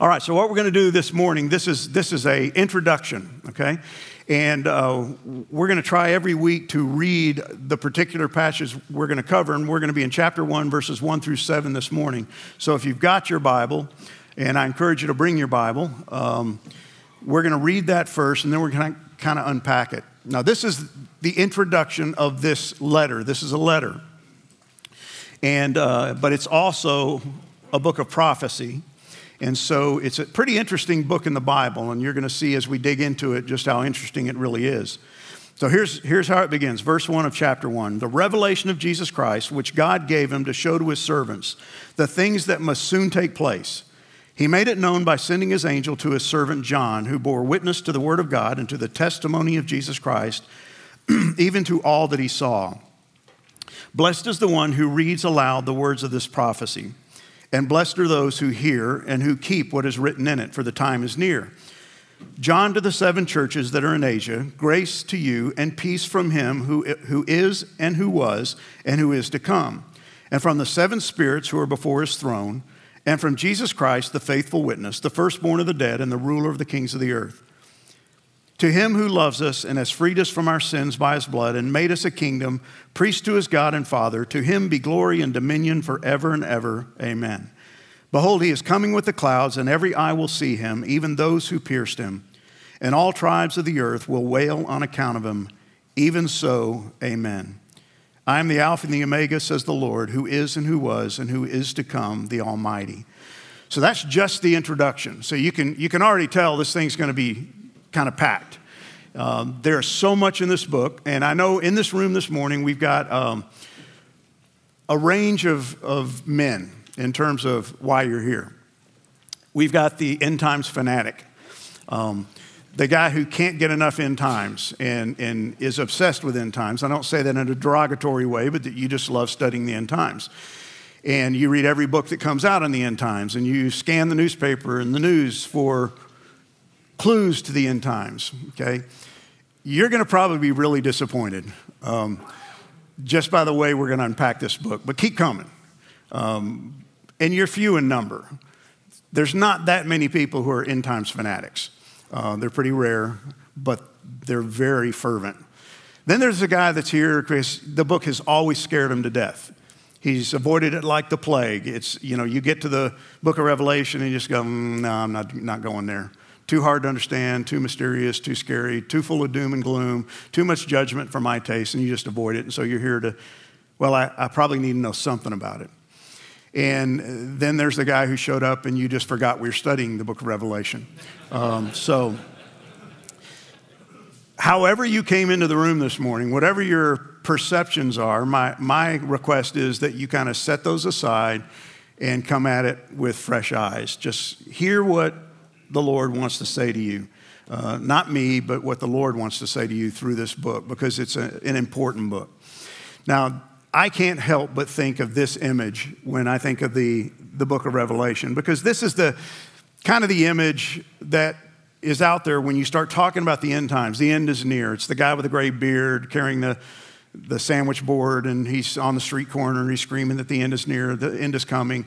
All right, so what we're going to do this morning, this is this is a introduction, okay? And uh, we're going to try every week to read the particular passage we're going to cover, and we're going to be in chapter 1, verses 1 through 7 this morning. So if you've got your Bible, and I encourage you to bring your Bible, um, we're going to read that first, and then we're going to kind of unpack it. Now, this is the introduction of this letter. This is a letter. And, uh, but it's also a book of prophecy. And so it's a pretty interesting book in the Bible, and you're going to see as we dig into it just how interesting it really is. So here's, here's how it begins. Verse 1 of chapter 1 The revelation of Jesus Christ, which God gave him to show to his servants the things that must soon take place. He made it known by sending his angel to his servant John, who bore witness to the word of God and to the testimony of Jesus Christ, even to all that he saw. Blessed is the one who reads aloud the words of this prophecy. And blessed are those who hear and who keep what is written in it, for the time is near. John to the seven churches that are in Asia, grace to you and peace from him who, who is and who was and who is to come, and from the seven spirits who are before his throne, and from Jesus Christ, the faithful witness, the firstborn of the dead and the ruler of the kings of the earth. To him who loves us and has freed us from our sins by his blood and made us a kingdom, priest to his God and Father, to him be glory and dominion forever and ever. Amen. Behold, he is coming with the clouds, and every eye will see him, even those who pierced him. And all tribes of the earth will wail on account of him. Even so, amen. I am the Alpha and the Omega, says the Lord, who is and who was and who is to come, the Almighty. So that's just the introduction. So you can, you can already tell this thing's going to be kind of packed. Um, there's so much in this book, and I know in this room this morning we've got um, a range of, of men in terms of why you're here. We've got the end times fanatic, um, the guy who can't get enough end times and, and is obsessed with end times. I don't say that in a derogatory way, but that you just love studying the end times. And you read every book that comes out on the end times, and you scan the newspaper and the news for clues to the end times, okay? You're going to probably be really disappointed um, just by the way we're going to unpack this book, but keep coming. Um, and you're few in number. There's not that many people who are end times fanatics. Uh, they're pretty rare, but they're very fervent. Then there's a guy that's here because the book has always scared him to death. He's avoided it like the plague. It's, you know, you get to the book of Revelation and you just go, mm, no, I'm not, not going there. Too hard to understand, too mysterious, too scary, too full of doom and gloom, too much judgment for my taste, and you just avoid it. And so you're here to, well, I, I probably need to know something about it. And then there's the guy who showed up and you just forgot we are studying the book of Revelation. Um, so, however you came into the room this morning, whatever your perceptions are, my, my request is that you kind of set those aside and come at it with fresh eyes. Just hear what the Lord wants to say to you. Uh, not me, but what the Lord wants to say to you through this book because it's a, an important book. Now, I can't help but think of this image when I think of the, the book of Revelation because this is the kind of the image that is out there when you start talking about the end times. The end is near. It's the guy with the gray beard carrying the, the sandwich board and he's on the street corner and he's screaming that the end is near, the end is coming.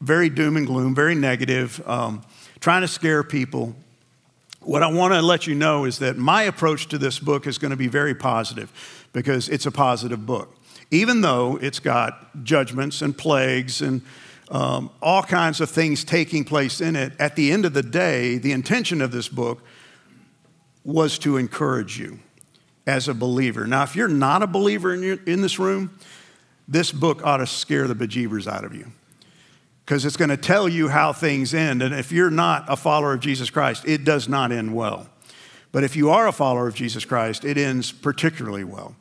Very doom and gloom, very negative. Um, trying to scare people. What I want to let you know is that my approach to this book is going to be very positive because it's a positive book. Even though it's got judgments and plagues and um, all kinds of things taking place in it, at the end of the day, the intention of this book was to encourage you as a believer. Now, if you're not a believer in, your, in this room, this book ought to scare the bejeebers out of you because it's going to tell you how things end. And if you're not a follower of Jesus Christ, it does not end well. But if you are a follower of Jesus Christ, it ends particularly well.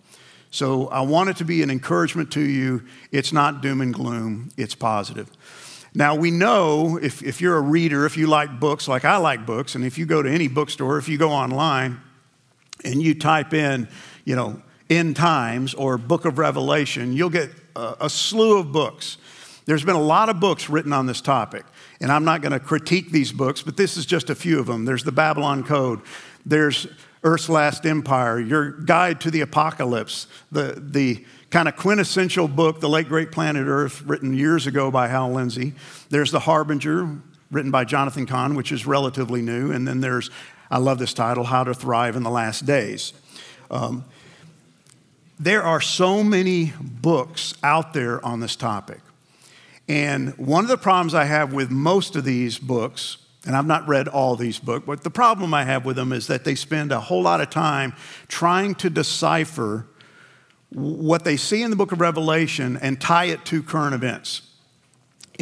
So I want it to be an encouragement to you. It's not doom and gloom, it's positive. Now, we know if, if you're a reader, if you like books, like I like books, and if you go to any bookstore, if you go online and you type in, you know, end times or book of Revelation, you'll get a, a slew of books there's been a lot of books written on this topic, and I'm not going to critique these books, but this is just a few of them. There's the Babylon Code, there's Earth's Last Empire, Your Guide to the Apocalypse, the, the kind of quintessential book, The Late Great Planet Earth, written years ago by Hal Lindsey. There's The Harbinger, written by Jonathan Cahn, which is relatively new. And then there's, I love this title, How to Thrive in the Last Days. Um, there are so many books out there on this topic. And one of the problems I have with most of these books, and I've not read all these books, but the problem I have with them is that they spend a whole lot of time trying to decipher what they see in the book of Revelation and tie it to current events.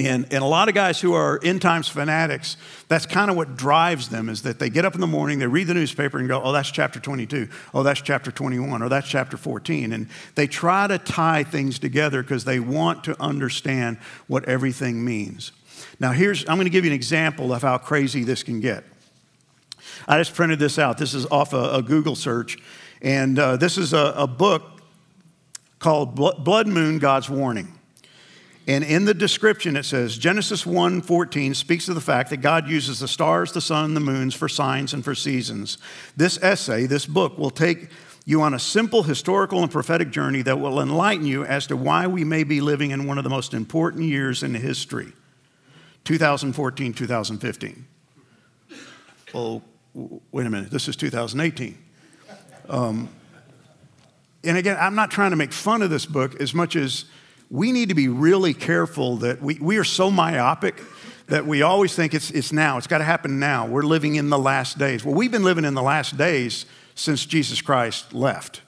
And, and a lot of guys who are end times fanatics, that's kind of what drives them is that they get up in the morning, they read the newspaper and go, oh, that's chapter 22, oh, that's chapter 21, or that's chapter 14. And they try to tie things together because they want to understand what everything means. Now, here's, I'm going to give you an example of how crazy this can get. I just printed this out. This is off a, a Google search. And uh, this is a, a book called Blood Moon God's Warning. And in the description, it says Genesis 1 14 speaks of the fact that God uses the stars, the sun, and the moons for signs and for seasons. This essay, this book, will take you on a simple historical and prophetic journey that will enlighten you as to why we may be living in one of the most important years in history 2014, 2015. Well, wait a minute, this is 2018. Um, and again, I'm not trying to make fun of this book as much as we need to be really careful that we, we are so myopic that we always think it's, it's now, it's got to happen now. We're living in the last days. Well, we've been living in the last days since Jesus Christ left.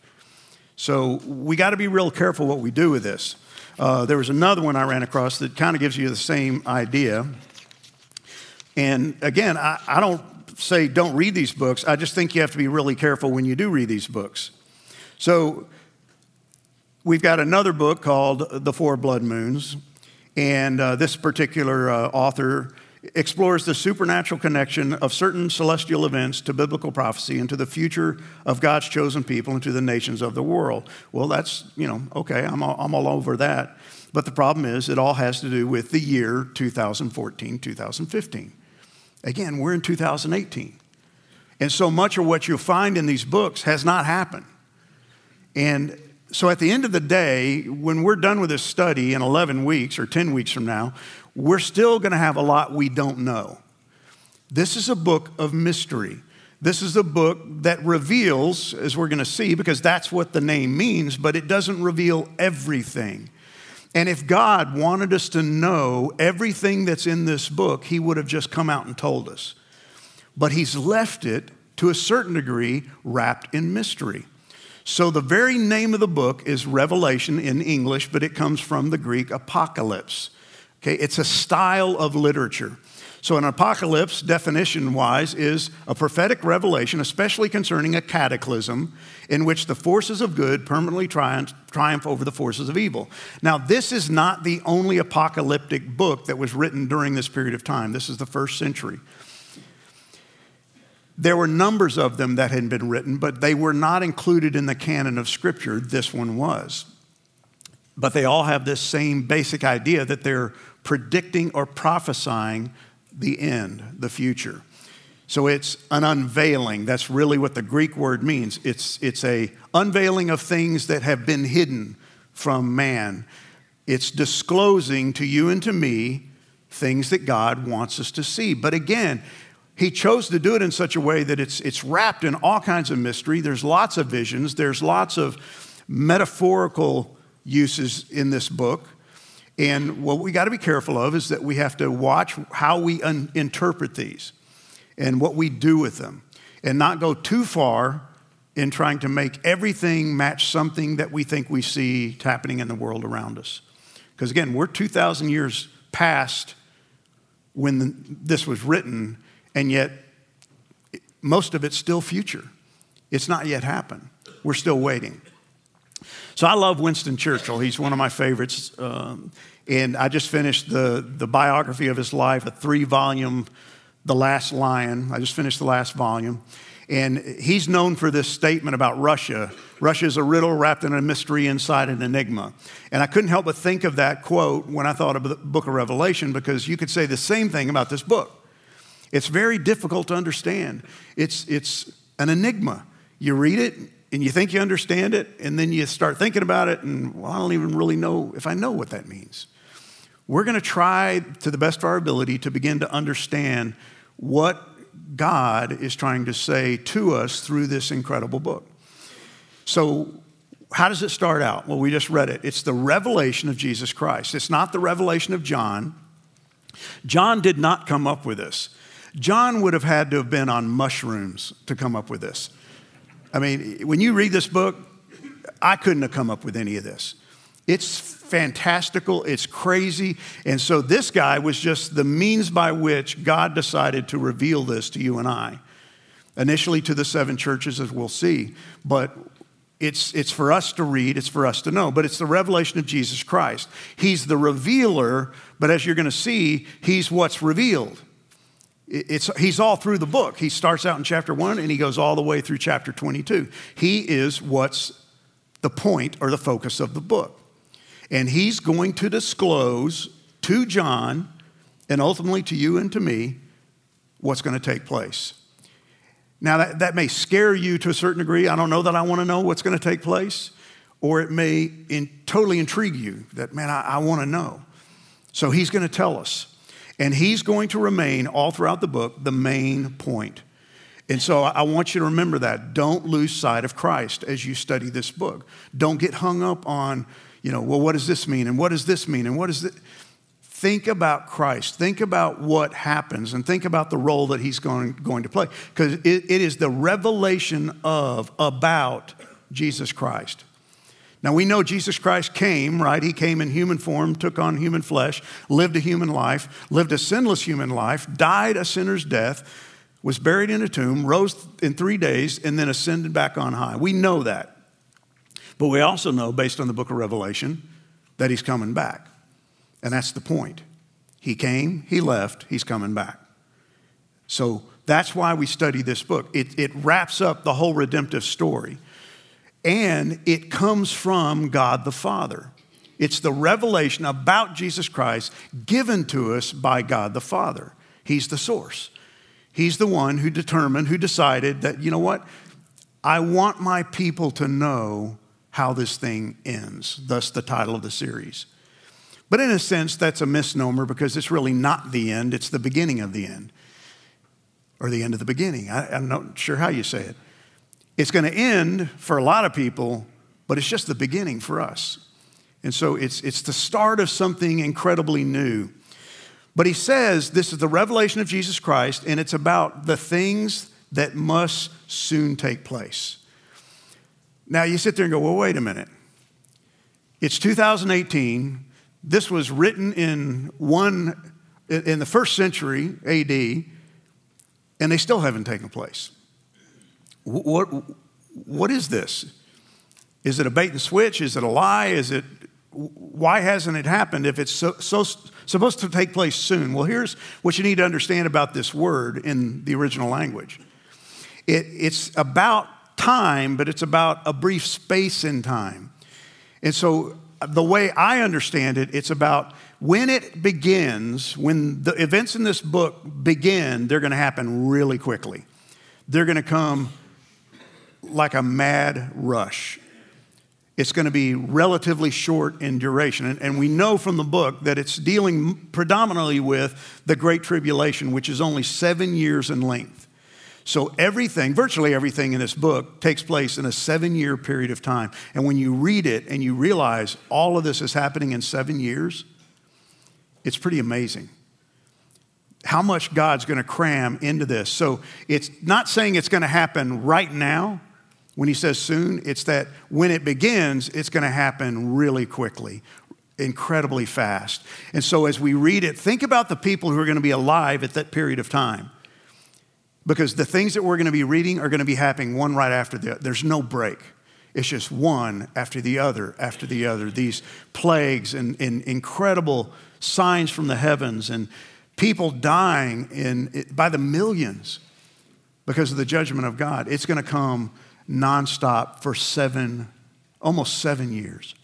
So we got to be real careful what we do with this. Uh, there was another one I ran across that kind of gives you the same idea. And again, I, I don't say don't read these books. I just think you have to be really careful when you do read these books. So We've got another book called The Four Blood Moons, and uh, this particular uh, author explores the supernatural connection of certain celestial events to biblical prophecy and to the future of God's chosen people and to the nations of the world. Well, that's, you know, okay, I'm all, I'm all over that. But the problem is, it all has to do with the year 2014, 2015. Again, we're in 2018. And so much of what you'll find in these books has not happened. And so at the end of the day, when we're done with this study in 11 weeks or 10 weeks from now, we're still going to have a lot we don't know. This is a book of mystery. This is a book that reveals, as we're going to see, because that's what the name means, but it doesn't reveal everything. And if God wanted us to know everything that's in this book, He would have just come out and told us. But He's left it to a certain degree wrapped in mystery. So, the very name of the book is Revelation in English, but it comes from the Greek apocalypse. Okay, it's a style of literature. So, an apocalypse, definition wise, is a prophetic revelation, especially concerning a cataclysm in which the forces of good permanently triumph, triumph over the forces of evil. Now, this is not the only apocalyptic book that was written during this period of time. This is the first century. There were numbers of them that had been written, but they were not included in the canon of Scripture. This one was. But they all have this same basic idea that they're predicting or prophesying the end, the future. So it's an unveiling. That's really what the Greek word means. It's, it's a unveiling of things that have been hidden from man. It's disclosing to you and to me things that God wants us to see. But again, he chose to do it in such a way that it's, it's wrapped in all kinds of mystery. There's lots of visions, there's lots of metaphorical uses in this book. And what we got to be careful of is that we have to watch how we un- interpret these and what we do with them and not go too far in trying to make everything match something that we think we see happening in the world around us. Because again, we're 2,000 years past when the, this was written, and yet, most of it's still future. It's not yet happened. We're still waiting. So I love Winston Churchill. He's one of my favorites. Um, and I just finished the, the biography of his life, a three volume, The Last Lion. I just finished the last volume. And he's known for this statement about Russia. Russia is a riddle wrapped in a mystery inside an enigma. And I couldn't help but think of that quote when I thought of the book of Revelation because you could say the same thing about this book. It's very difficult to understand. It's, it's an enigma. You read it and you think you understand it, and then you start thinking about it, and well, I don't even really know if I know what that means. we're going to try to the best of our ability to begin to understand what God is trying to say to us through this incredible book. So, how does it start out? Well, we just read it. It's the revelation of Jesus Christ. It's not the revelation of John. John did not come up with this. John would have had to have been on mushrooms to come up with this. I mean, when you read this book, I couldn't have come up with any of this. It's fantastical, it's crazy. And so this guy was just the means by which God decided to reveal this to you and I. Initially to the seven churches, as we'll see, but it's, it's for us to read, it's for us to know, but it's the revelation of Jesus Christ. He's the revealer, but as you're going to see, he's what's revealed. It's, he's all through the book. He starts out in chapter one and he goes all the way through chapter 22. He is what's the point or the focus of the book. And he's going to disclose to John and ultimately to you and to me what's going to take place. Now, that, that may scare you to a certain degree. I don't know that I want to know what's going to take place. Or it may in, totally intrigue you that, man, I, I want to know. So he's going to tell us. And he's going to remain all throughout the book the main point. And so I want you to remember that. Don't lose sight of Christ as you study this book. Don't get hung up on, you know, well, what does this mean? And what does this mean? And what is it? Think about Christ. Think about what happens and think about the role that he's going, going to play. Because it, it is the revelation of, about Jesus Christ. Now we know Jesus Christ came, right? He came in human form, took on human flesh, lived a human life, lived a sinless human life, died a sinner's death was buried in a tomb, rose in three days, and then ascended back on high. We know that. But we also know, based on the book of Revelation, that he's coming back. And that's the point. He came, he left, he's coming back. So that's why we study this book. It, it wraps up the whole redemptive story. And it comes from God the Father. It's the revelation about Jesus Christ given to us by God the Father. He's the source. He's the one who determined, who decided that, you know what? I want my people to know how this thing ends, thus the title of the series. But in a sense, that's a misnomer because it's really not the end, it's the beginning of the end, or the end of the beginning. I, am not sure how you say it. It's going to end for a lot of people, but it's just the beginning for us. And so it's, it's the start of something incredibly new. But he says this is the revelation of Jesus Christ, and it's about the things that must soon take place. Now you sit there and go, well, wait a minute. It's 2018. This was written in one in the first century AD, and they still haven't taken place. What, what is this? Is it a bait and switch? Is it a lie? Is it why hasn't it happened if it's so, so, supposed to take place soon? Well, here's what you need to understand about this word in the original language it, it's about time, but it's about a brief space in time. And so, the way I understand it, it's about when it begins, when the events in this book begin, they're going to happen really quickly. They're going to come like a mad rush it's going to be relatively short in duration. And, and, we know from the book that it's dealing predominantly with the Great Tribulation, which is only seven years in length. So, everything, virtually everything in this book, takes place in a seven year period of time. And when you read it and you realize all of this is happening in seven years, it's pretty amazing how much God's going to cram into this. So, it's not saying it's going to happen right now when he says soon, it's that when it begins, it's going to happen really quickly, incredibly fast. And so as we read it, think about the people who are going to be alive at that period of time. Because the things that we're going to be reading are going to be happening one right after the other. There's no break. It's just one after the other after the other. These plagues and, and incredible signs from the heavens and people dying in, by the millions because of the judgment of God. It's going to come nonstop for seven, almost seven years.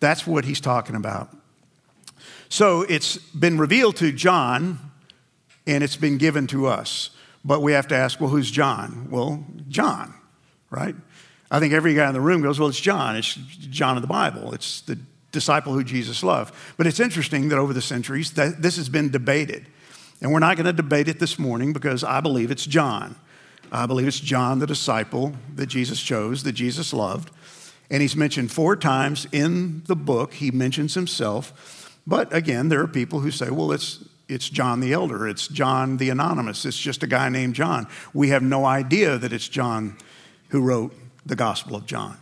That's what he's talking about. So it's been revealed to John and it's been given to us. But we have to ask, well, who's John? Well, John, right? I think every guy in the room goes, well, it's John. It's John of the Bible. It's the disciple who Jesus loved. But it's interesting that over the centuries, that this has been debated. And we're not going to debate it this morning because I believe it's John. I believe it's John, the disciple that Jesus chose, that Jesus loved. And he's mentioned four times in the book, he mentions himself. But again, there are people who say, well, it's, it's John the Elder, it's John the Anonymous, it's just a guy named John. We have no idea that it's John who wrote the Gospel of John.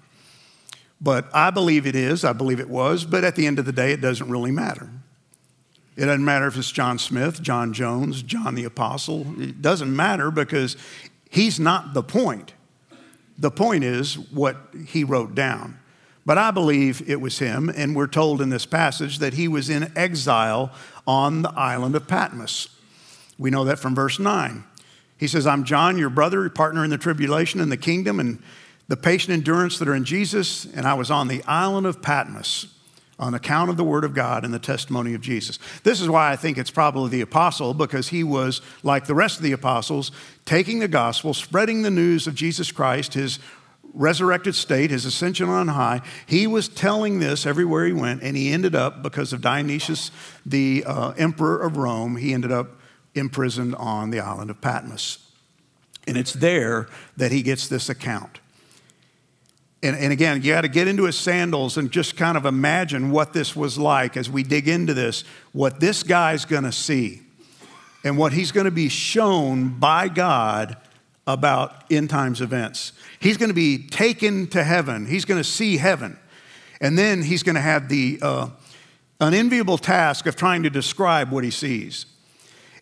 But I believe it is, I believe it was, but at the end of the day, it doesn't really matter. It doesn't matter if it's John Smith, John Jones, John the Apostle. It doesn't matter because he's not the point. The point is what he wrote down. But I believe it was him, and we're told in this passage that he was in exile on the island of Patmos. We know that from verse 9. He says, I'm John, your brother, partner in the tribulation and the kingdom, and the patient endurance that are in Jesus, and I was on the island of Patmos on account of the word of God and the testimony of Jesus. This is why I think it's probably the apostle, because he was, like the rest of the apostles, taking the gospel, spreading the news of Jesus Christ, his resurrected state, his ascension on high. He was telling this everywhere he went, and he ended up, because of Dionysius, the uh, emperor of Rome, he ended up imprisoned on the island of Patmos. And it's there that he gets this account. And, and again, you got to get into his sandals and just kind of imagine what this was like as we dig into this, what this guy's going to see, and what he's going to be shown by God about end times events. He's going to be taken to heaven, he's going to see heaven. And then he's going to have the uh, unenviable task of trying to describe what he sees.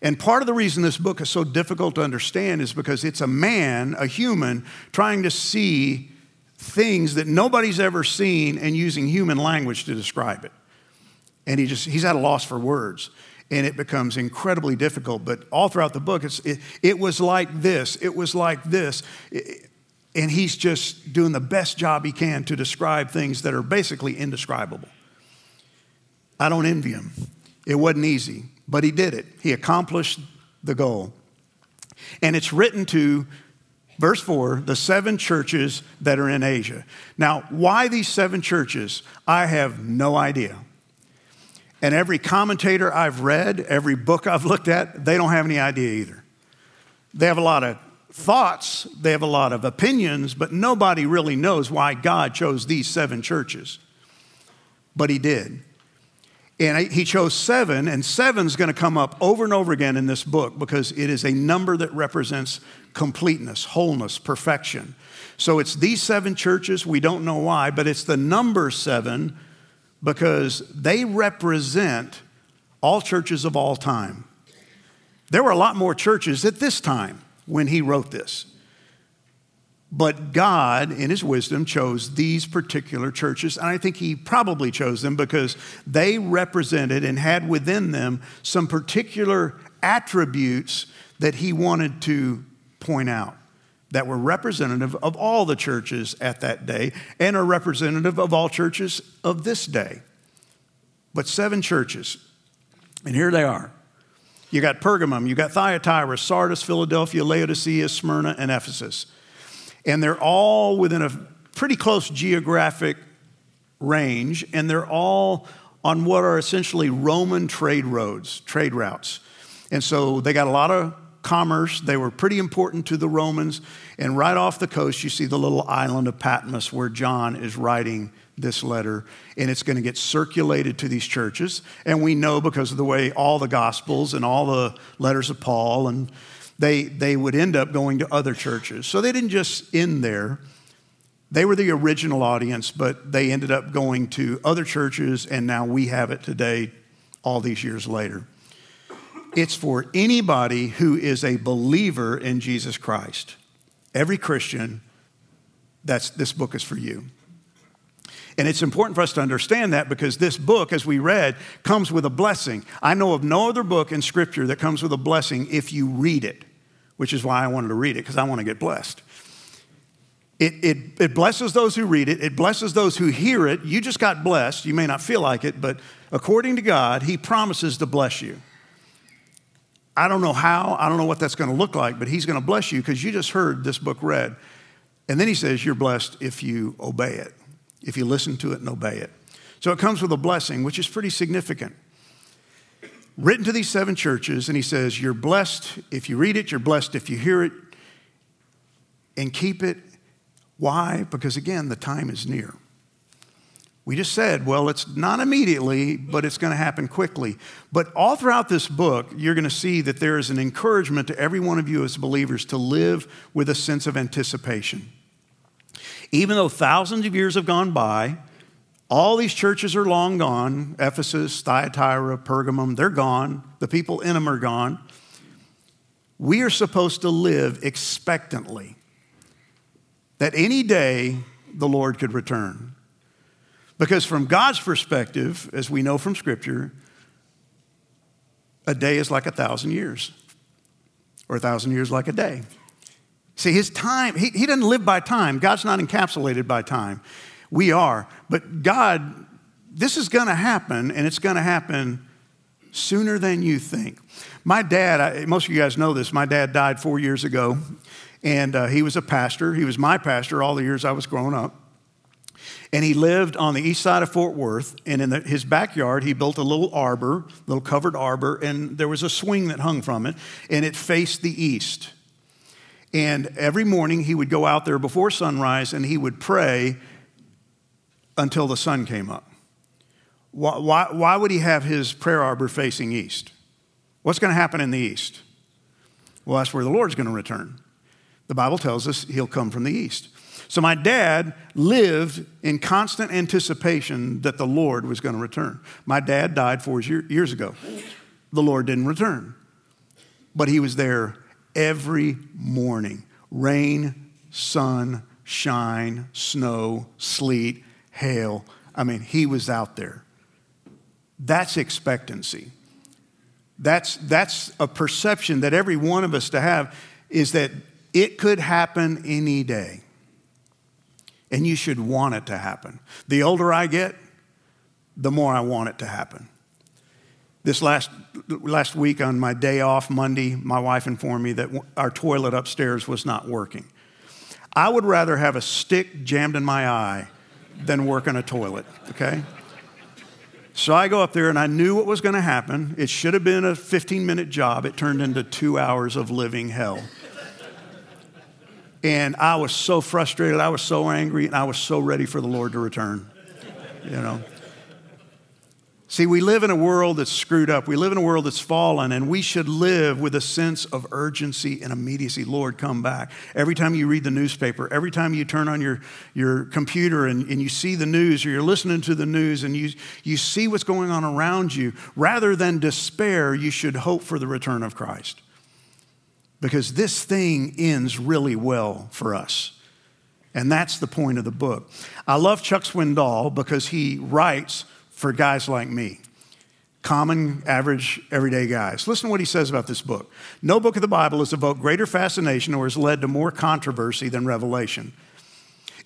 And part of the reason this book is so difficult to understand is because it's a man, a human, trying to see things that nobody's ever seen and using human language to describe it. And he just, he's at a loss for words. And it becomes incredibly difficult. But all throughout the book, it's, it, it was like this, it was like this. and he's just doing the best job he can to describe things that are basically indescribable. I don't envy him. It wasn't easy, but he did it. He accomplished the goal. And it's written to verse 4, the seven churches that are in Asia. Now, why these seven churches? I have no idea. And every commentator I've read, every book I've looked at, they don't have any idea either. They have a lot of thoughts, they have a lot of opinions, but nobody really knows why God chose these seven churches. But He did. And he chose seven, and seven's going to come up over and over again in this book because it is a number that represents completeness, wholeness, perfection. So it's these seven churches, we don't know why, but it's the number seven because they represent all churches of all time. There were a lot more churches at this time when he wrote this. But God, in His wisdom, chose these particular churches. And I think He probably chose them because they represented and had within them some particular attributes that He wanted to point out that were representative of all the churches at that day and are representative of all churches of this day. But seven churches, and here they are. You got Pergamum, you got Thyatira, Sardis, Philadelphia, Laodicea, Smyrna, and Ephesus and they're all within a pretty close geographic range, and they're all on what are essentially Roman trade roads, trade routes. And so they got a lot of commerce. They were pretty important to the Romans. And right off the coast, you see the little island of Patmos where John is writing this letter. And it's going to get circulated to these churches. And we know because of the way all the Gospels and all the letters of Paul and they, they would end up going to other churches. So they didn't just end there. They were the original audience, but they ended up going to other churches, and now we have it today, all these years later. It's for anybody who is a believer in Jesus Christ. Every Christian, that's, this book is for you. And it's important for us to understand that because this book, as we read, comes with a blessing. I know of no other book in Scripture that comes with a blessing if you read it which is why I wanted to read it, because I want to get blessed. It, it, it blesses those who read it, it blesses those who hear it. You just got blessed. You may not feel like it, but according to God, He promises to bless you. I don't know how, I don't know what that's going to look like, but He's going to bless you because you just heard this book read. And then He says, You're blessed if you obey it, if you listen to it and obey it. So it comes with a blessing, which is pretty significant. Written to these seven churches, and he says, You're blessed if you read it, you're blessed if you hear it, and keep it. Why? Because again, the time is near. We just said, well, it's not immediately, but it's going to happen quickly. But all throughout this book, you're going to see that there is an encouragement to every one of you as believers to live with a sense of anticipation. Even though thousands of years have gone by, all these churches are long gone Ephesus, Thyatira, Pergamum, they're gone. The people in them are gone. We are supposed to live expectantly that any day the Lord could return. Because from God's perspective, as we know from Scripture, a day is like a thousand years, or a thousand years like a day. See, his time, he, he doesn't live by time. God's not encapsulated by time. We are. But God, this is going to happen, and it's going to happen sooner than you think. My dad, I, most of you guys know this, my dad died four years ago, and uh, he was a pastor. He was my pastor all the years I was growing up. And he lived on the east side of Fort Worth, and in the, his backyard, he built a little arbor, little covered arbor, and there was a swing that hung from it, and it faced the east. And every morning, he would go out there before sunrise and he would pray until the sun came up. Why, why, why would he have his prayer arbor facing east? What's going to happen in the east? Well, that's where the Lord's going to return. The Bible tells us he'll come from the east. So my dad lived in constant anticipation that the Lord was going to return. My dad died four years ago. The Lord didn't return, but he was there every morning rain, sun, shine, snow, sleet, hail. I mean, he was out there. That's expectancy. That's, that's a perception that every one of us to have is that it could happen any day and you should want it to happen. The older I get, the more I want it to happen. This last, last week on my day off, Monday, my wife informed me that our toilet upstairs was not working. I would rather have a stick jammed in my eye than work in a toilet, okay? So I go up there and I knew what was going to happen. It should have been a 15 minute job. It turned into two hours of living hell. And I was so frustrated, I was so angry, and I was so ready for the Lord to return. You know. See, we live in a world that's screwed up. We live in a world that's fallen, and we should live with a sense of urgency and immediacy. Lord, come back. Every time you read the newspaper, every time you turn on your, your computer and, and you see the news or you're listening to the news and you, you see what's going on around you, rather than despair, you should hope for the return of Christ because this thing ends really well for us. And that's the point of the book. I love Chuck Swindoll because he writes for guys like me, common, average, everyday guys. Listen to what he says about this book. No book of the Bible has evoked greater fascination or has led to more controversy than Revelation.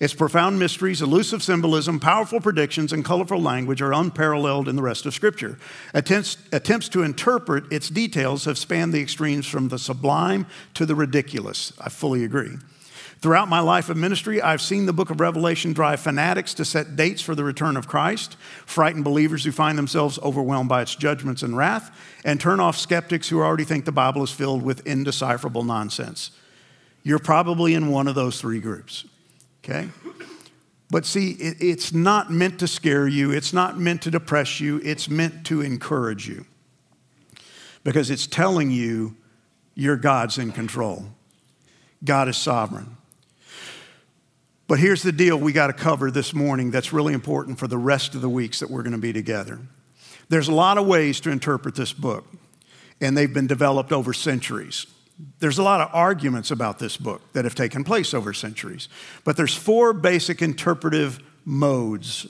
Its profound mysteries, elusive symbolism, powerful predictions, and colorful language are unparalleled in the rest of Scripture. Attempts, attempts to interpret its details have spanned the extremes from the sublime to the ridiculous. I fully agree. Throughout my life of ministry, I've seen the book of Revelation drive fanatics to set dates for the return of Christ, frighten believers who find themselves overwhelmed by its judgments and wrath, and turn off skeptics who already think the Bible is filled with indecipherable nonsense. You're probably in one of those three groups okay? But see, it, it's not meant to scare you, it's not meant to depress you, it's meant to encourage you. Because it's telling you your God's in control, God is sovereign. But here's the deal we got to cover this morning that's really important for the rest of the weeks that we're going to be together. There's a lot of ways to interpret this book, and they've been developed over centuries. There's a lot of arguments about this book that have taken place over centuries, but there's four basic interpretive modes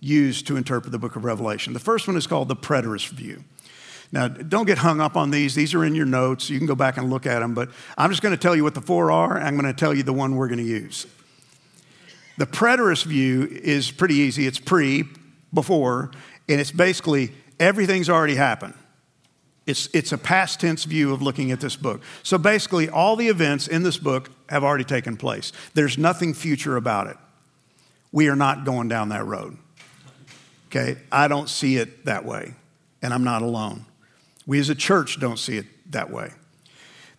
used to interpret the book of Revelation. The first one is called the preterist view. Now, don't get hung up on these. These are in your notes. You can go back and look at them, but I'm just going to tell you what the four are. And I'm going to tell you the one we're going to use. The preterist view is pretty easy. It's pre, before, and it's basically everything's already happened. It's, it's a past tense view of looking at this book. So basically, all the events in this book have already taken place. There's nothing future about it. We are not going down that road. Okay, I don't see it that way, and I'm not alone. We as a church don't see it that way.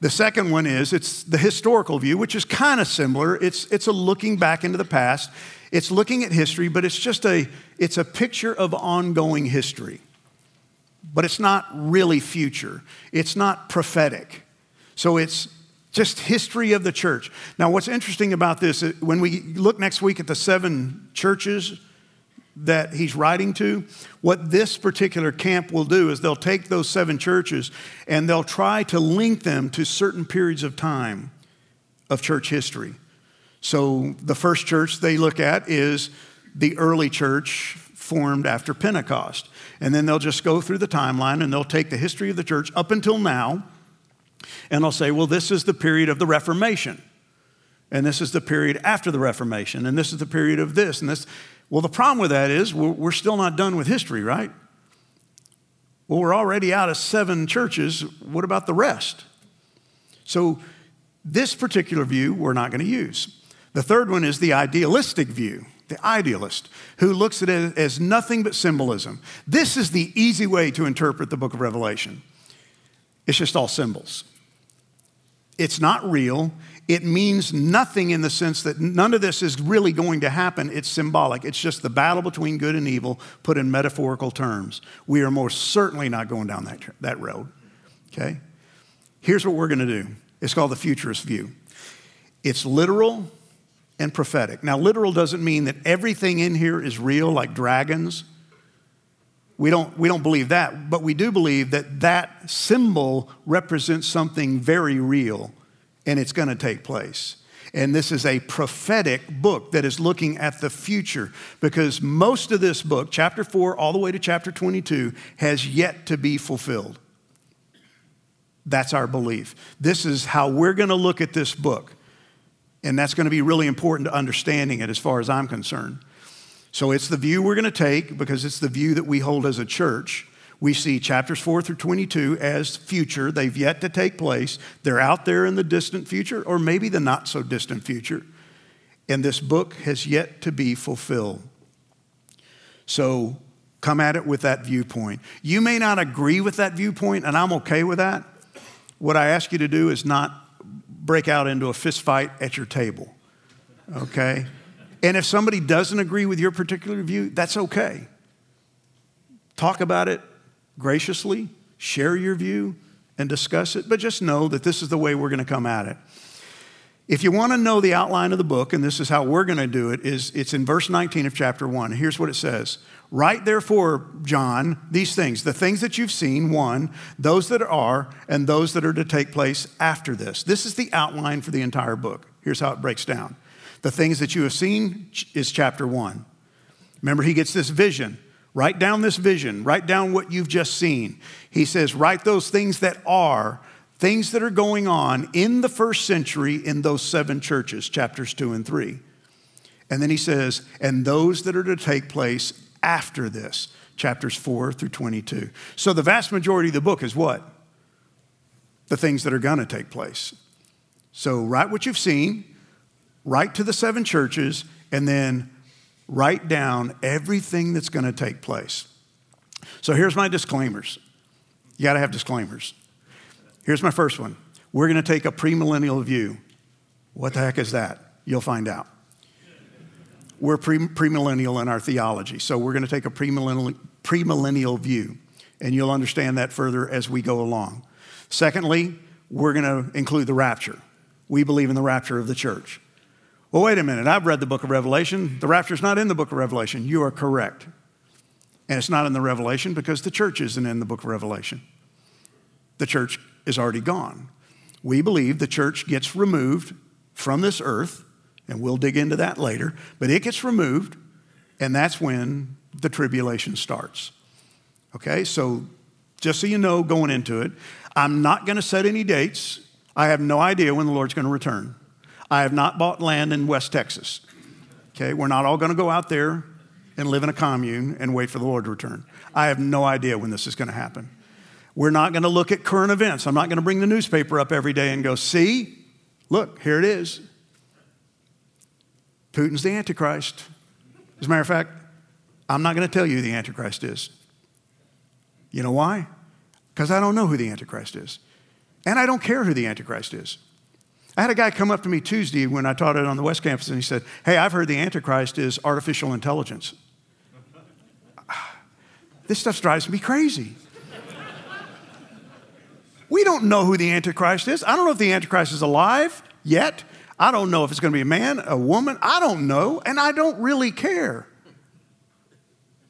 The second one is it's the historical view, which is kind of similar. It's, it's a looking back into the past. It's looking at history, but it's just a, it's a picture of ongoing history. But it's not really future. It's not prophetic. So it's just history of the church. Now, what's interesting about this, uh, when we look next week at the seven churches that he's writing to, what this particular camp will do is they'll take those seven churches and they'll try to link them to certain periods of time of church history. So the first church they look at is the early church formed after Pentecost. And then they'll just go through the timeline and they'll take the history of the church up until now and they'll say, well, this is the period of the Reformation. And this is the period after the Reformation. And this is the period of this and this. Well, the problem with that is we're still not done with history, right? Well, we're already out of seven churches. What about the rest? So, this particular view we're not going to use. The third one is the idealistic view, the idealist, who looks at it as nothing but symbolism. This is the easy way to interpret the book of Revelation. It's just all symbols. It's not real. It means nothing in the sense that none of this is really going to happen. It's symbolic. It's just the battle between good and evil put in metaphorical terms. We are most certainly not going down that, that road. Okay? Here's what we're going to do it's called the futurist view. It's literal and prophetic. Now, literal doesn't mean that everything in here is real, like dragons. We don't, we don't believe that, but we do believe that that symbol represents something very real and it's going to take place. And this is a prophetic book that is looking at the future because most of this book, chapter 4 all the way to chapter 22, has yet to be fulfilled. That's our belief. This is how we're going to look at this book. And that's going to be really important to understanding it as far as I'm concerned. So it's the view we're going to take because it's the view that we hold as a church. We see chapters 4 through 22 as future. They've yet to take place. They're out there in the distant future, or maybe the not so distant future. And this book has yet to be fulfilled. So come at it with that viewpoint. You may not agree with that viewpoint, and I'm okay with that. What I ask you to do is not break out into a fist fight at your table, okay? And if somebody doesn't agree with your particular view, that's okay. Talk about it, graciously, share your view, and discuss it, but just know that this is the way we're going to come at it. If you want to know the outline of the book, and this is how we're going to do it, is it's in verse 19 of chapter 1. Here's what it says. Write therefore, John, these things, the things that you've seen, one, those that are, and those that are to take place after this. This is the outline for the entire book. Here's how it breaks down. The things that you have seen is chapter 1. Remember, he gets this vision. Write down this vision, write down what you've just seen. He says, write those things that are, things that are going on in the first century in those seven churches, chapters two and three. And then he says, and those that are to take place after this, chapters 4 through 22. So the vast majority of the book is what? The things that are going to take place. So write what you've seen, write to the seven churches, and then write down everything that's going to take place. So here's my disclaimers. You got to have disclaimers. Here's my first one. We're going to take a premillennial view. What the heck is that? You'll find out. We're pre- premillennial in our theology, so we're going to take a premillennial, premillennial view, and you'll understand that further as we go along. Secondly, we're going to include the rapture. We believe in the rapture of the church. Well, wait a minute. I've read the book of Revelation. The rapture's not in the book of Revelation. You are correct. And it's not in the Revelation because the church isn't in the book of Revelation. The church is already gone. We believe the church gets removed from this earth, and we'll dig into that later, but it gets removed, and that's when the tribulation starts. Okay, so just so you know going into it, I'm not going to set any dates. I have no idea when the Lord's going to return. I have not bought land in West Texas. Okay, we're not all going to go out there and live in a commune and wait for the Lord to return. I have no idea when this is going to happen. We're not going to look at current events. I'm not going to bring the newspaper up every day and go, see, look, here it is. Putin's the Antichrist. As a matter of fact, I'm not going to tell you who the Antichrist is. You know why? Because I don't know who the Antichrist is. And I don't care who the Antichrist is. I had a guy come up to me Tuesday when I taught it on the West Campus, and he said, Hey, I've heard the Antichrist is artificial intelligence. this stuff drives me crazy. we don't know who the Antichrist is. I don't know if the Antichrist is alive yet. I don't know if it's going to be a man, a woman. I don't know, and I don't really care.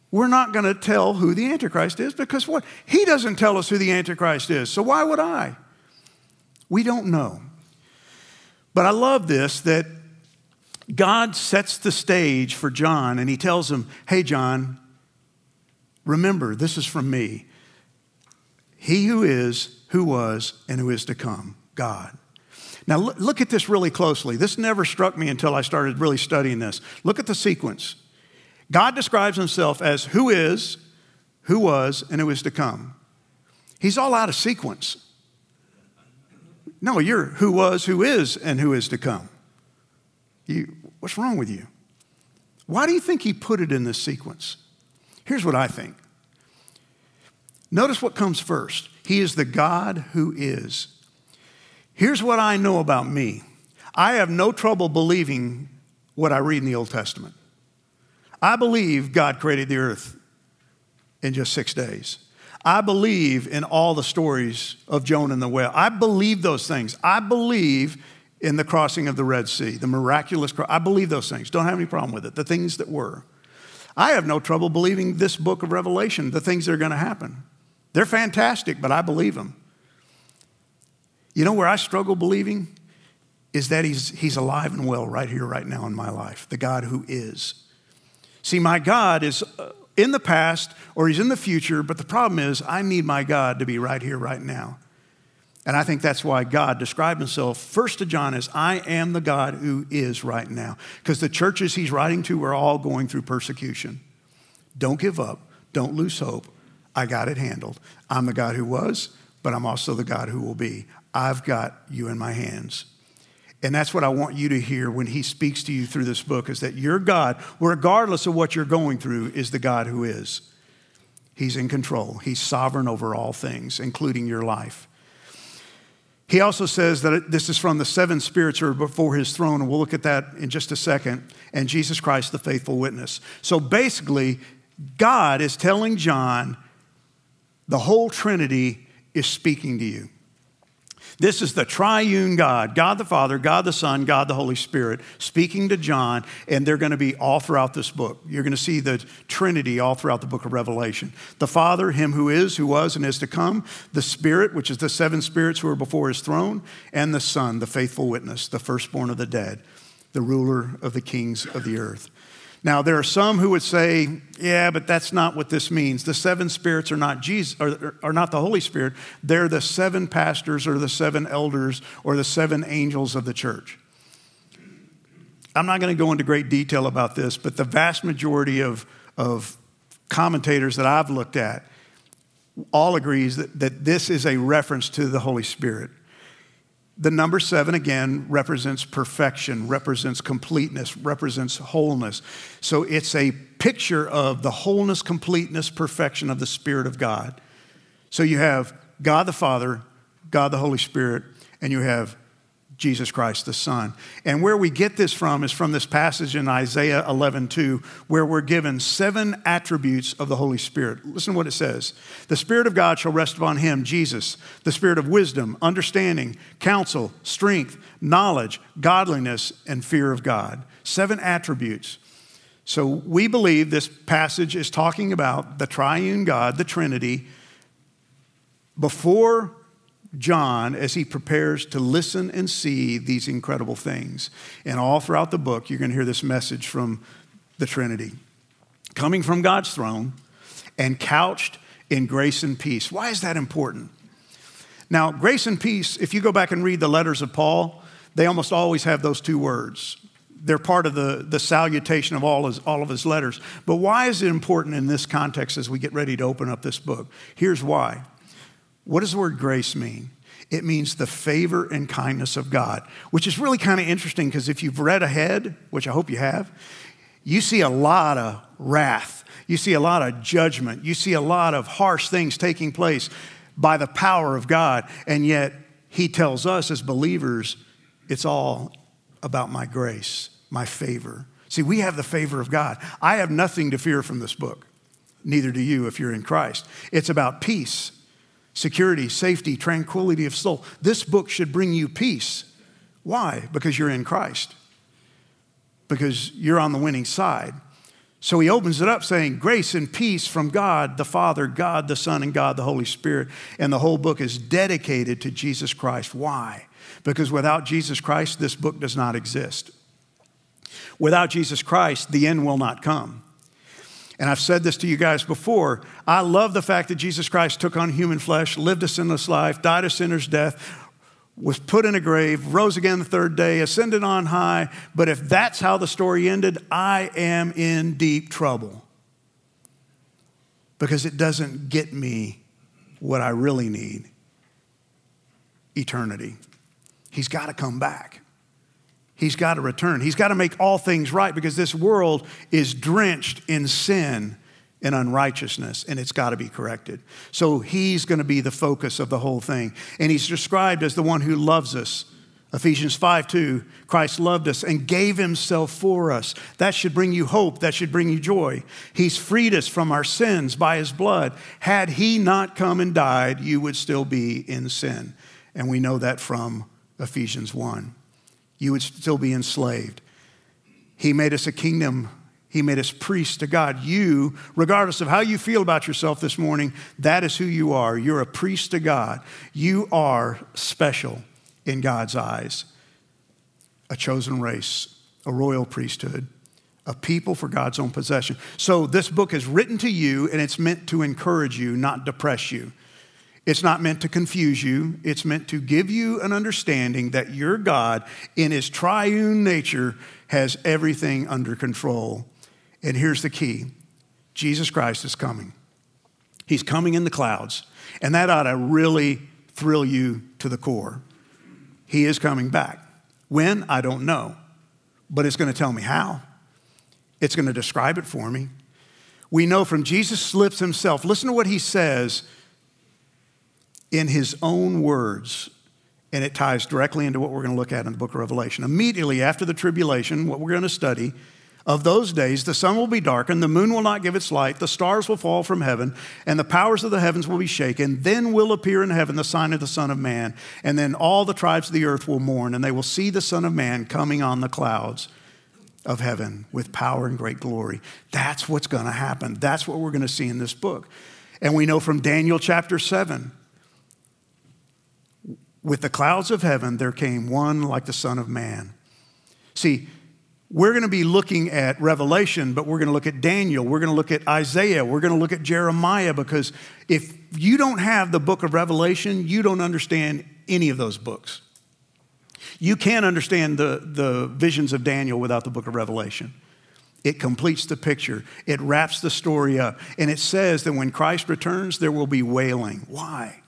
We're not going to tell who the Antichrist is because what? He doesn't tell us who the Antichrist is, so why would I? We don't know. But I love this that God sets the stage for John and he tells him, Hey, John, remember, this is from me. He who is, who was, and who is to come, God. Now, look at this really closely. This never struck me until I started really studying this. Look at the sequence. God describes himself as who is, who was, and who is to come. He's all out of sequence. No, you're who was, who is, and who is to come. You, what's wrong with you? Why do you think he put it in this sequence? Here's what I think. Notice what comes first. He is the God who is. Here's what I know about me I have no trouble believing what I read in the Old Testament. I believe God created the earth in just six days. I believe in all the stories of Jonah and the whale. I believe those things. I believe in the crossing of the Red Sea, the miraculous cross. I believe those things. Don't have any problem with it. The things that were. I have no trouble believing this book of Revelation, the things that are going to happen. They're fantastic, but I believe them. You know where I struggle believing? Is that he's, he's alive and well right here, right now in my life, the God who is. See, my God is uh, in the past or he's in the future, but the problem is I need my God to be right here, right now. And I think that's why God described himself first to John as I am the God who is right now. Because the churches he's writing to are all going through persecution. Don't give up. Don't lose hope. I got it handled. I'm the God who was, but I'm also the God who will be. I've got you in my hands. And that's what I want you to hear when he speaks to you through this book is that your God, regardless of what you're going through, is the God who is. He's in control. He's sovereign over all things, including your life. He also says that this is from the seven spirits who are before his throne, and we'll look at that in just a second, and Jesus Christ, the faithful witness. So basically, God is telling John the whole Trinity is speaking to you. This is the triune God, God the Father, God the Son, God the Holy Spirit, speaking to John, and they're going to be all throughout this book. You're going to see the Trinity all throughout the book of Revelation. The Father, Him who is, who was, and is to come, the Spirit, which is the seven spirits who are before His throne, and the Son, the faithful witness, the firstborn of the dead, the ruler of the kings of the earth. Now, there are some who would say, yeah, but that's not what this means. The seven spirits are not Jesus, are, are not the Holy Spirit. They're the seven pastors or the seven elders or the seven angels of the church. I'm not going to go into great detail about this, but the vast majority of, of commentators that I've looked at all agrees that, that this is a reference to the Holy Spirit. The number seven, again, represents perfection, represents completeness, represents wholeness. So it's a picture of the wholeness, completeness, perfection of the Spirit of God. So you have God the Father, God the Holy Spirit, and you have Jesus Christ the Son. And where we get this from is from this passage in Isaiah 11, 2, where we're given seven attributes of the Holy Spirit. Listen to what it says The Spirit of God shall rest upon him, Jesus, the Spirit of wisdom, understanding, counsel, strength, knowledge, godliness, and fear of God. Seven attributes. So we believe this passage is talking about the triune God, the Trinity, before John as he prepares to listen and see these incredible things. And all throughout the book, you're going to hear this message from the Trinity coming from God's throne and couched in grace and peace. Why is that important? Now, grace and peace, if you go back and read the letters of Paul, they almost always have those two words. They're part of the, the salutation of all, his, all of his letters. But why is it important in this context as we get ready to open up this book? Here's why. What does the word grace mean? It means the favor and kindness of God, which is really kind of interesting because if you've read ahead, which I hope you have, you see a lot of wrath. You see a lot of judgment. You see a lot of harsh things taking place by the power of God. And yet, He tells us as believers, it's all about my grace, my favor. See, we have the favor of God. I have nothing to fear from this book. Neither do you if you're in Christ. It's about peace, security, safety, tranquility of soul. This book should bring you peace. Why? Because you're in Christ, because you're on the winning side. So he opens it up saying, Grace and peace from God the Father, God the Son, and God the Holy Spirit. And the whole book is dedicated to Jesus Christ. Why? Because without Jesus Christ, this book does not exist. Without Jesus Christ, the end will not come. And I've said this to you guys before. I love the fact that Jesus Christ took on human flesh, lived a sinless life, died a sinner's death, was put in a grave, rose again the third day, ascended on high. But if that's how the story ended, I am in deep trouble because it doesn't get me what I really need eternity. He's got to come back. He's got to return. He's got to make all things right because this world is drenched in sin and unrighteousness, and it's got to be corrected. So he's going to be the focus of the whole thing. And he's described as the one who loves us. Ephesians 5 2, Christ loved us and gave himself for us. That should bring you hope. That should bring you joy. He's freed us from our sins by his blood. Had he not come and died, you would still be in sin. And we know that from Ephesians 1 you would still be enslaved. He made us a kingdom. He made us priests to God. You, regardless of how you feel about yourself this morning, that is who you are. You're a priest to God. You are special in God's eyes. A chosen race, a royal priesthood, a people for God's own possession. So, this book is written to you and it's meant to encourage you, not depress you. It's not meant to confuse you. It's meant to give you an understanding that your God, in his triune nature, has everything under control. And here's the key Jesus Christ is coming. He's coming in the clouds. And that ought to really thrill you to the core. He is coming back. When? I don't know. But it's going to tell me how. It's going to describe it for me. We know from Jesus' lips himself, listen to what he says in his own words, and it ties directly into what we're going to look at in the book of Revelation. Immediately after the tribulation, what we're going to study, of those days, the sun will be darkened, the moon will not give its light, the stars will fall from heaven, and the powers of the heavens will be shaken. Then will appear in heaven the sign of the Son of Man, and then all the tribes of the earth will mourn, and they will see the Son of Man coming on the clouds of heaven with power and great glory. That's what's going to happen. That's what we're going to see in this book. And we know from Daniel chapter 7 with the clouds of heaven, there came one like the Son of Man. See, we're going to be looking at Revelation, but we're going to look at Daniel. We're going to look at Isaiah. We're going to look at Jeremiah because if you don't have the book of Revelation, you don't understand any of those books. You can't understand the, the visions of Daniel without the book of Revelation. It completes the picture, it wraps the story up. And it says that when Christ returns, there will be wailing. Why?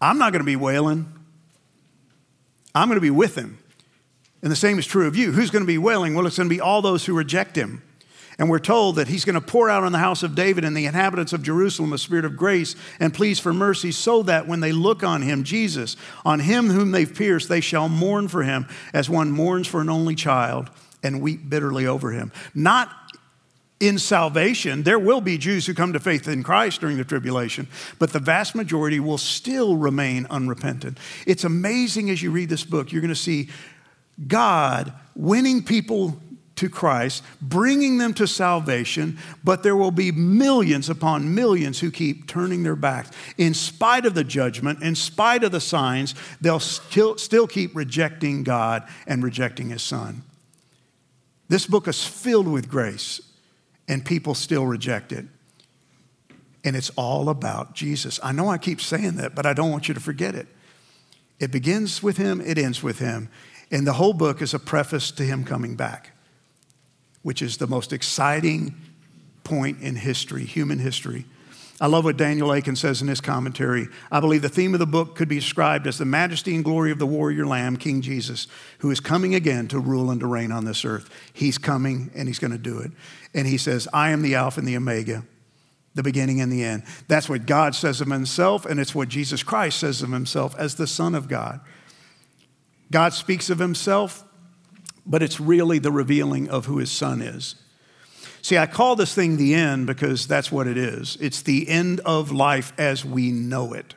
I'm not going to be wailing. I'm going to be with him. And the same is true of you. Who's going to be wailing? Well, it's going to be all those who reject him. And we're told that he's going to pour out on the house of David and the inhabitants of Jerusalem a spirit of grace and pleas for mercy, so that when they look on him, Jesus, on him whom they've pierced, they shall mourn for him as one mourns for an only child and weep bitterly over him. Not in salvation, there will be Jews who come to faith in Christ during the tribulation, but the vast majority will still remain unrepentant. It's amazing as you read this book, you're going to see God winning people to Christ, bringing them to salvation, but there will be millions upon millions who keep turning their backs. In spite of the judgment, in spite of the signs, they'll still, still keep rejecting God and rejecting His Son. This book is filled with grace and people still reject it. And it's all about Jesus. I know I keep saying that, but I don't want you to forget it. It begins with him, it ends with him. And the whole book is a preface to him coming back, which is the most exciting point in history, human history. I love what Daniel Akin says in his commentary. I believe the theme of the book could be described as the majesty and glory of the warrior lamb, King Jesus, who is coming again to rule and to reign on this earth. He's coming and he's going to do it. And he says, I am the Alpha and the Omega, the beginning and the end. That's what God says of himself, and it's what Jesus Christ says of himself as the Son of God. God speaks of himself, but it's really the revealing of who his Son is. See, I call this thing the end because that's what it is. It's the end of life as we know it,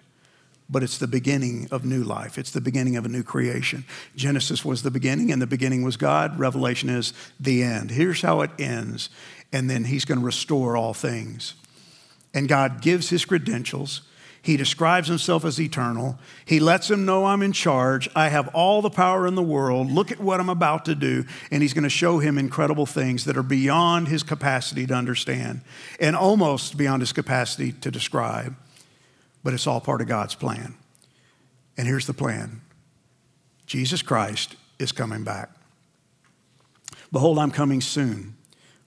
but it's the beginning of new life. It's the beginning of a new creation. Genesis was the beginning, and the beginning was God. Revelation is the end. Here's how it ends, and then He's going to restore all things. And God gives His credentials. He describes himself as eternal. He lets him know I'm in charge. I have all the power in the world. Look at what I'm about to do. And he's going to show him incredible things that are beyond his capacity to understand and almost beyond his capacity to describe. But it's all part of God's plan. And here's the plan Jesus Christ is coming back. Behold, I'm coming soon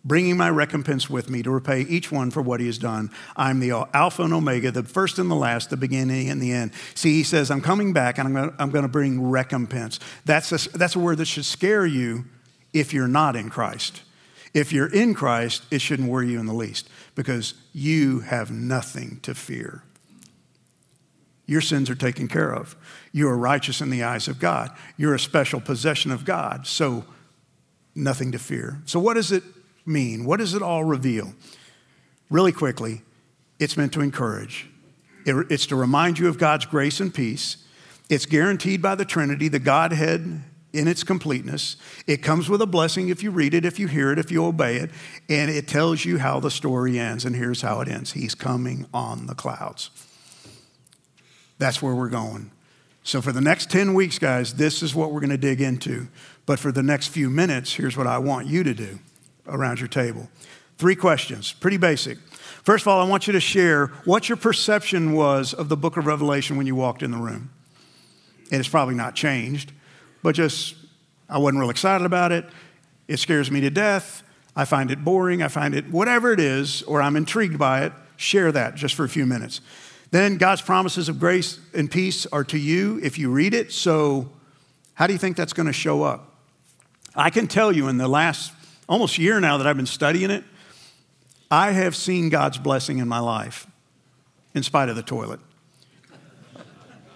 bringing my recompense with me to repay each one for what he has done. I'm the Alpha and Omega, the first and the last, the beginning and the end. See, he says, I'm coming back and I'm going to, bring recompense. That's a, that's a word that should scare you if you're not in Christ. If you're in Christ, it shouldn't worry you in the least because you have nothing to fear. Your sins are taken care of. You are righteous in the eyes of God. You're a special possession of God, so nothing to fear. So, what is it mean? What does it all reveal? Really quickly, it's meant to encourage. It's to remind you of God's grace and peace. It's guaranteed by the Trinity, the Godhead in its completeness. It comes with a blessing if you read it, if you hear it, if you obey it. And it tells you how the story ends. And here's how it ends He's coming on the clouds. That's where we're going. So, for the next 10 weeks, guys, this is what we're going to dig into. But for the next few minutes, here's what I want you to do around your table. Three questions, pretty basic. First of all, I want you to share what your perception was of the book of Revelation when you walked in the room. And it's probably not changed, but just, I wasn't real excited about it. It scares me to death. I find it boring. I find it whatever it is, or I'm intrigued by it. Share that just for a few minutes. Then God's promises of grace and peace are to you if you read it. So, how do you think that's going to show up? I can tell you in the last almost a year now that I've been studying it, I have seen God's blessing in my life in spite of the toilet.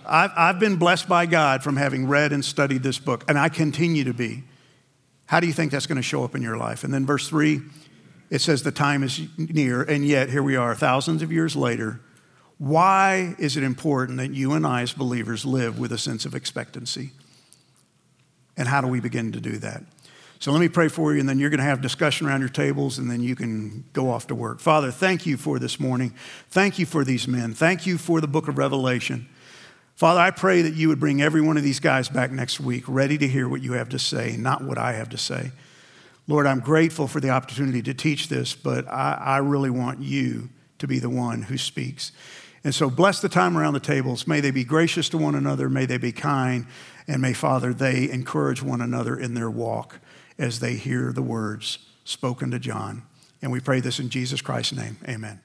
I've, I've been blessed by God from having read and studied this book, and I continue to be. How do you think that's going to show up in your life? And then verse three, it says the time is near, and yet here we are, thousands of years later. Why is it important that you and I, as believers, live with a sense of expectancy? And how do we begin to do that? So let me pray for you, and then you're going to have discussion around your tables, and then you can go off to work. Father, thank you for this morning. Thank you for these men. Thank you for the book of Revelation. Father, I pray that you would bring every one of these guys back next week ready to hear what you have to say, not what I have to say. Lord, I'm grateful for the opportunity to teach this, but I, I really want you to be the one who speaks. And so bless the time around the tables. May they be gracious to one another. May they be kind. And may, Father, they encourage one another in their walk as they hear the words spoken to John. And we pray this in Jesus Christ's name. Amen.